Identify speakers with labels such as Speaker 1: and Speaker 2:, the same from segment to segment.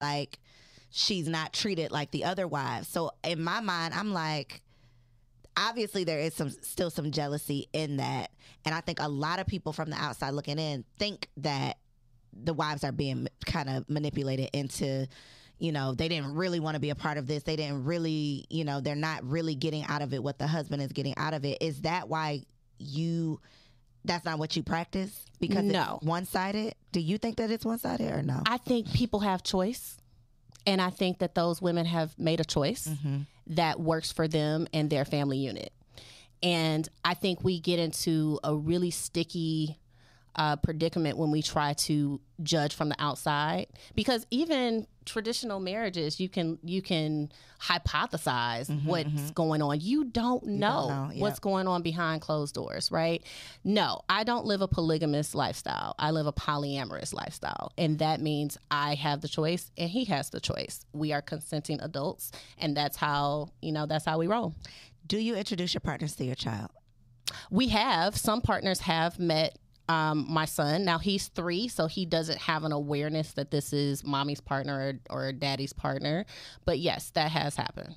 Speaker 1: like she's not treated like the other wives. So in my mind, I'm like, obviously there is some still some jealousy in that, and I think a lot of people from the outside looking in think that the wives are being kind of manipulated into you know they didn't really want to be a part of this. They didn't really you know they're not really getting out of it what the husband is getting out of it. Is that why you that's not what you practice because
Speaker 2: no.
Speaker 1: it's one-sided do you think that it's one-sided or no
Speaker 2: I think people have choice. And I think that those women have made a choice mm-hmm. that works for them and their family unit. And I think we get into a really sticky uh, predicament when we try to judge from the outside. Because even traditional marriages you can you can hypothesize what's going on. You don't know,
Speaker 1: know, yeah.
Speaker 2: what's going on behind closed doors right? No i don't live a polygamous lifestyle. I live a polyamorous lifestyle. And that means i have the choice and he has the choice. We are consenting adults and that's how you know that's how we roll.
Speaker 1: Do you introduce your partners to your child?
Speaker 2: We have. Some partners have met um, my son. Now he's three so he doesn't have an awareness that this is mommy's partner or, or daddy's partner. But yes that has happened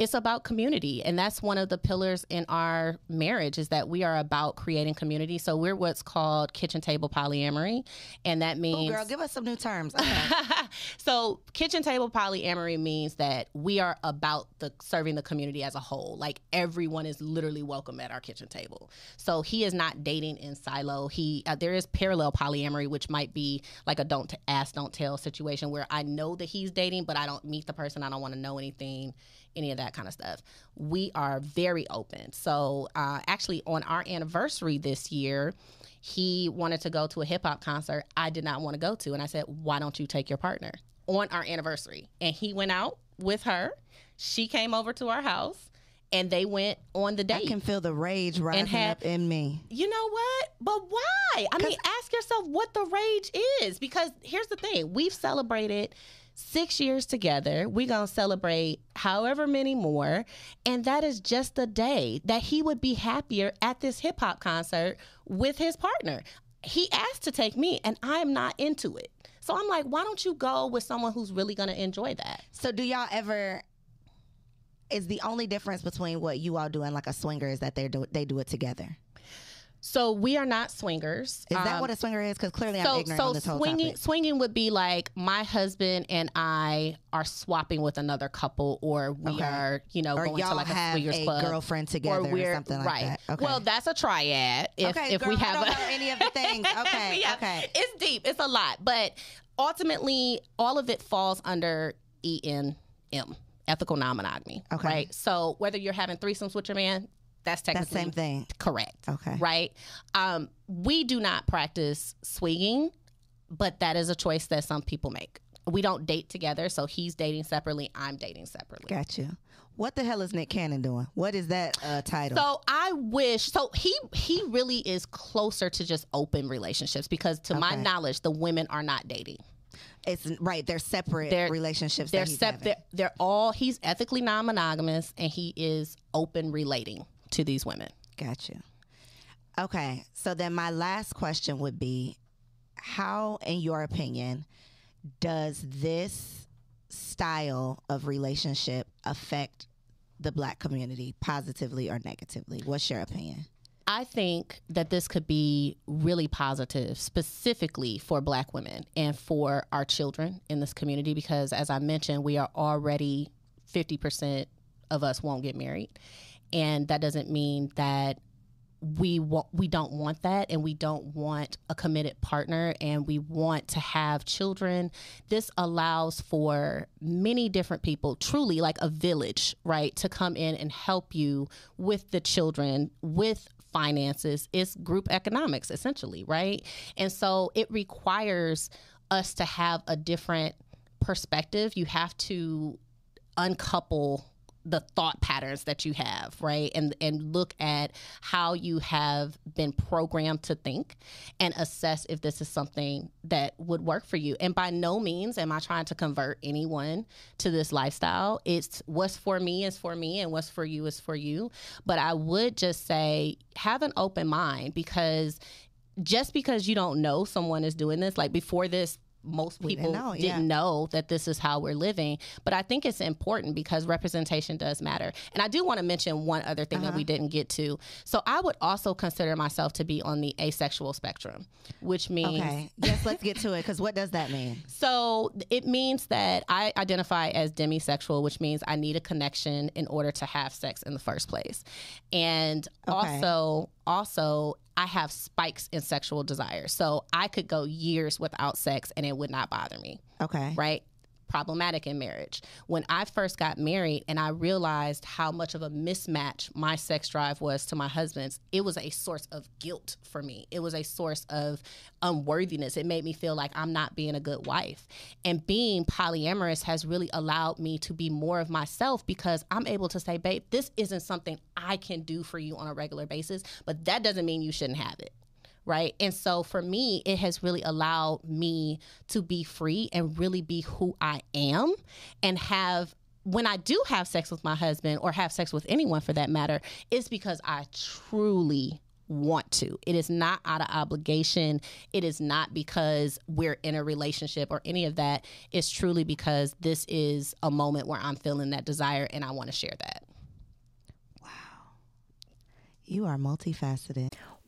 Speaker 2: it's about community and that's one of the pillars in our marriage is that we are about creating community. So we're what's called kitchen table polyamory and that
Speaker 1: oh
Speaker 2: means
Speaker 1: girl give us some new terms. Okay.
Speaker 2: so kitchen table polyamory means that we are about the serving the community as a whole. Like everyone is literally welcome at our kitchen table. So he is not dating in silo. He uh, there is parallel polyamory which might be like a don't t- ask don't tell situation where i know that he's dating but i don't meet the person. I don't want to know anything any of that kind of stuff we are very open so uh, actually on our anniversary this year he wanted to go to a hip hop concert I did not want to go to. And I said, why don't you take your partner on our anniversary? And he went out with her. She came over to our house and they went on the date.
Speaker 1: i can feel the rage rising
Speaker 2: had-
Speaker 1: up in me
Speaker 2: you know what? But why? I mean, ask yourself what the rage is. Because here's the thing we've celebrated six years together. We're going to celebrate however many more. And that is just the day that he would be happier at this hip hop concert with his partner. He asked to take me, and I'm not into it. So I'm like, why don't you go with someone who's really going to enjoy that?
Speaker 1: So do y'all ever? Is the only difference between what you all do and like a swinger is that they do they do it together?
Speaker 2: So we are not swingers.
Speaker 1: Is that
Speaker 2: Um,
Speaker 1: what a swinger is? Because clearly I'm
Speaker 2: so
Speaker 1: ignorant
Speaker 2: so
Speaker 1: on this whole
Speaker 2: swinging
Speaker 1: topic.
Speaker 2: swinging would be like my husband and I are swapping with another couple, or we
Speaker 1: Okay.
Speaker 2: are you know
Speaker 1: Or
Speaker 2: going
Speaker 1: y'all
Speaker 2: to like a
Speaker 1: have
Speaker 2: swingers
Speaker 1: a
Speaker 2: club,
Speaker 1: girlfriend together or
Speaker 2: we're
Speaker 1: something like
Speaker 2: right.
Speaker 1: that. Okay.
Speaker 2: Well, that's a triad. If
Speaker 1: okay,
Speaker 2: if
Speaker 1: girl,
Speaker 2: we have
Speaker 1: I don't
Speaker 2: a,
Speaker 1: know any of the things. Okay,
Speaker 2: Yeah,
Speaker 1: okay.
Speaker 2: it's deep. It's a lot, but ultimately, all of it falls under ENM, ethical non-monogamy.
Speaker 1: Okay.
Speaker 2: Right. So whether you're having threesomes with your man, that's technically
Speaker 1: the same thing.
Speaker 2: correct
Speaker 1: Okay.
Speaker 2: right? Um, we do not practice swinging, but that is a choice that some people make. We don't date together, so he's dating separately, I'm dating separately.
Speaker 1: Got you. What the hell is Nick Cannon doing? What is that uh, title?
Speaker 2: So I wish so he he really is closer to just open relationships because to my knowledge the women are not dating.
Speaker 1: It's right. They're separate
Speaker 2: They're-
Speaker 1: relationships.
Speaker 2: They're
Speaker 1: that he's
Speaker 2: sep-
Speaker 1: having.
Speaker 2: they're, they're all he's ethically non-monogamous and he is open relating to these women.
Speaker 1: Got you. Okay. So then my last question would be how, in your opinion, does this style of relationship affect the black community positively or negatively? What's your opinion?
Speaker 2: I think that this could be really positive, specifically for Black women and for our children in this community, because as I mentioned, we are already 50% of us won't get married. And that doesn't mean that we wa- we don't want that and we don't want a committed partner and we want to have children. This allows for many different people truly like a village right to come in and help you with the children with finances. It's group economics essentially right? And so it requires us to have a different perspective. You have to uncouple the thought patterns that you have right? And and look at how you have been programmed to think and assess if this is something that would work for you. And by no means am i trying to convert anyone to this lifestyle. It's what's for me is for me and what's for you is for you. But i would just say have an open mind because just because you don't know someone is doing this like before this most people
Speaker 1: didn't know,
Speaker 2: didn't know that this is how we're living. But I think it's important because representation does matter. And I do want to mention one other thing
Speaker 1: Uh-huh.
Speaker 2: that we didn't get to. So I would also consider myself to be on the asexual spectrum, which means
Speaker 1: Okay. yes, let's get to it because what does that mean?
Speaker 2: so it means that I identify as demisexual, which means I need a connection in order to have sex in the first place. And
Speaker 1: Okay.
Speaker 2: also, also I have spikes in sexual desire. So I could go years without sex and it would not bother me
Speaker 1: Okay.
Speaker 2: right? Problematic in marriage. When I first got married and I realized how much of a mismatch my sex drive was to my husband's, it was a source of guilt for me. It was a source of unworthiness. It made me feel like I'm not being a good wife. And being polyamorous has really allowed me to be more of myself because I'm able to say, babe, this isn't something I can do for you on a regular basis, but that doesn't mean you shouldn't have it right? And so for me, it has really allowed me to be free and really be who I am and have when I do have sex with my husband or have sex with anyone for that matter, it's because I truly want to. It is not out of obligation. It is not because we're in a relationship or any of that. It's truly because this is a moment where I'm feeling that desire and I want to share that. Wow.
Speaker 1: You are multifaceted.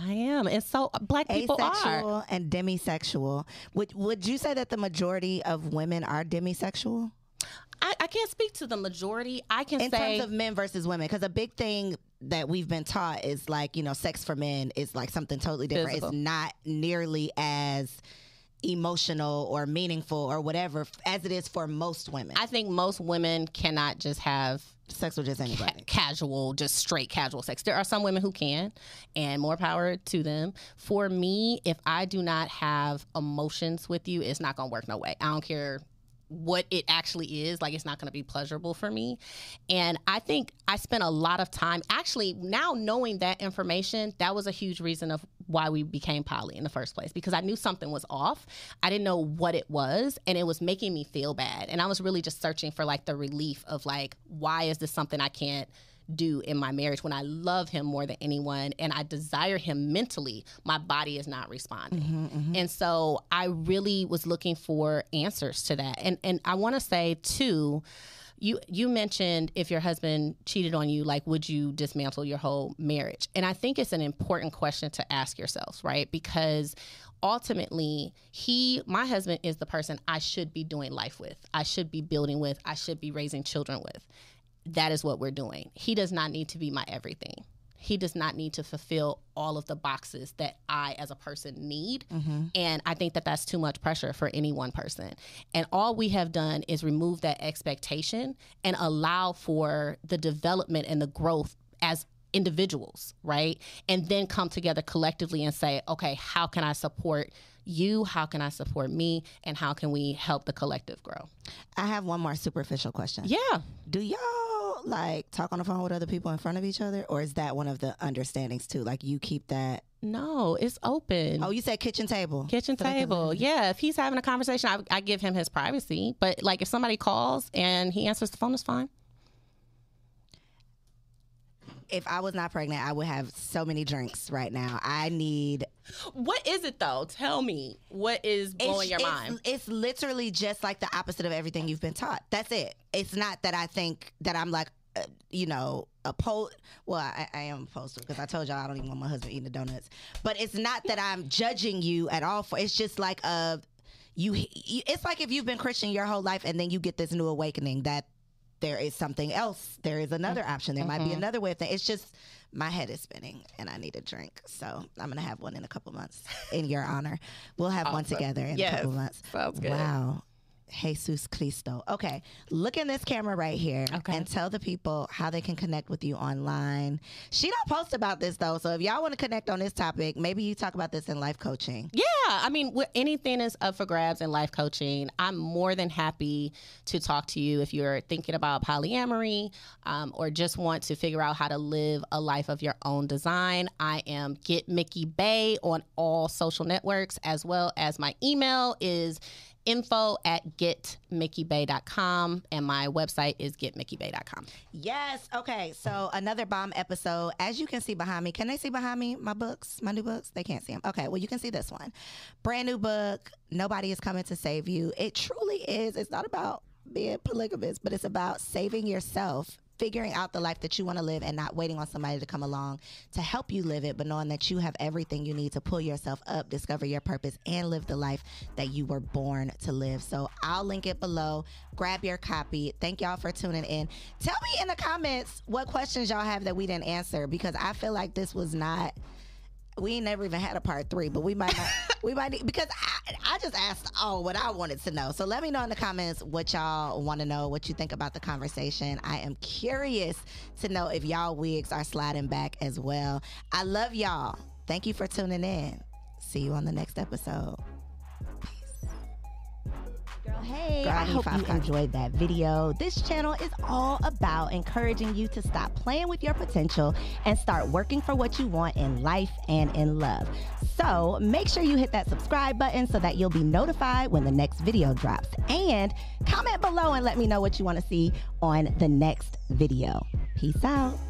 Speaker 2: I am. And so uh, black people are.
Speaker 1: Asexual and demisexual. Would would you say that the majority of women are demisexual?
Speaker 2: I, I can't speak to the majority. I can
Speaker 1: In
Speaker 2: say
Speaker 1: terms of men versus women, because a big thing that we've been taught is like you know, sex for men is like something totally different.
Speaker 2: Physical.
Speaker 1: It's not nearly as emotional or meaningful or whatever as it is for most women.
Speaker 2: I think most women cannot just have
Speaker 1: sex with just
Speaker 2: ca-
Speaker 1: anybody.
Speaker 2: casual, just straight casual sex. There are some women who can, and more power to them. For me, if I do not have emotions with you, it's not gonna work no way. I don't care what it actually is like it's not going to be pleasurable for me and i think i spent a lot of time actually now knowing that information that was a huge reason of why we became poly in the first place because i knew something was off i didn't know what it was and it was making me feel bad and i was really just searching for like the relief of like why is this something i can't do in my marriage when I love him more than anyone and I desire him mentally, my body is not responding. Mm-hmm, mm-hmm. And so I really was looking for answers to that. And and I want to say too, you you mentioned if your husband cheated on you, like would you dismantle your whole marriage? And I think it's an important question to ask yourselves, right? Because ultimately he my husband is the person I should be doing life with. I should be building with. I should be raising children with that is what we're doing. He does not need to be my everything. He does not need to fulfill all of the boxes that I, as a person, need. Mm-hmm. And I think that that's too much pressure for any one person. And all we have done is remove that expectation and allow for the development and the growth as individuals, right? And then come together collectively and say, okay, how can I support you? How can I support me? And how can we help the collective grow?
Speaker 1: I have one more superficial question.
Speaker 2: Yeah.
Speaker 1: Do y'all like talk on the phone with other people in front of each other, or is that one of the understandings too? Like you keep that.
Speaker 2: No, it's open.
Speaker 1: Oh, you said kitchen table.
Speaker 2: Kitchen
Speaker 1: So
Speaker 2: table. Yeah, if he's having a conversation, I, I give him his privacy. But like if somebody calls and he answers the phone, it's fine.
Speaker 1: If I was not pregnant, I would have so many drinks right now. I need.
Speaker 2: What is it though? Tell me what is blowing your
Speaker 1: it's-
Speaker 2: mind.
Speaker 1: It's literally just like the opposite of everything you've been taught. That's it. It's not that I think that I'm like, uh, you know, a opposed. Well, I, I am opposed to because I told y'all I don't even want my husband eating the donuts. But it's not that I'm judging you at all for. It's just like uh, you. you- It's like if you've been Christian your whole life and then you get this new awakening that there is something else. There is another mm-hmm. option. There might be mm-hmm. another way of thinking. It's just my head is spinning and I need a drink. So I'm gonna have one in a couple months in your honor. We'll have one together in a couple months.
Speaker 2: Sounds good.
Speaker 1: Wow. Jesus Cristo. Okay, look in this camera right here
Speaker 2: Okay.
Speaker 1: and tell the people how they can connect with you online. She don't post about this though, so if y'all want to connect on this topic, maybe you talk about this in life coaching.
Speaker 2: Yeah, I mean, anything is up for grabs in life coaching. I'm more than happy to talk to you if you're thinking about polyamory um, or just want to figure out how to live a life of your own design. I am Get Mickey Bay on all social networks, as well as my email is info at getmickey.bay.com and my website is getmickey.bay.com.
Speaker 1: Yes. Okay. So another bomb episode. As you can see behind me, can they see behind me my books, my new books? They can't see them. Okay. Well, you can see this one. Brand new book. Nobody is coming to save you. It truly is. It's not about being polygamous, but it's about saving yourself. Figuring out the life that you want to live and not waiting on somebody to come along to help you live it, but knowing that you have everything you need to pull yourself up, discover your purpose, and live the life that you were born to live. So I'll link it below. Grab your copy. Thank y'all for tuning in. Tell me in the comments what questions y'all have that we didn't answer because I feel like this was not we ain't never even had a part three, but we might not, we might need, because I, I just asked all what I wanted to know. So let me know in the comments what y'all want to know, what you think about the conversation. I am curious to know if y'all wigs are sliding back as well. I love y'all. Thank you for tuning in. See you on the next episode.
Speaker 3: Girl, hey,
Speaker 1: Girl, I
Speaker 3: hope you enjoyed that video. This channel is all about encouraging you to stop playing with your potential and start working for what you want in life and in love. So make sure you hit that subscribe button so that you'll be notified when the next video drops. And comment below and let me know what you want to see on the next video. Peace out.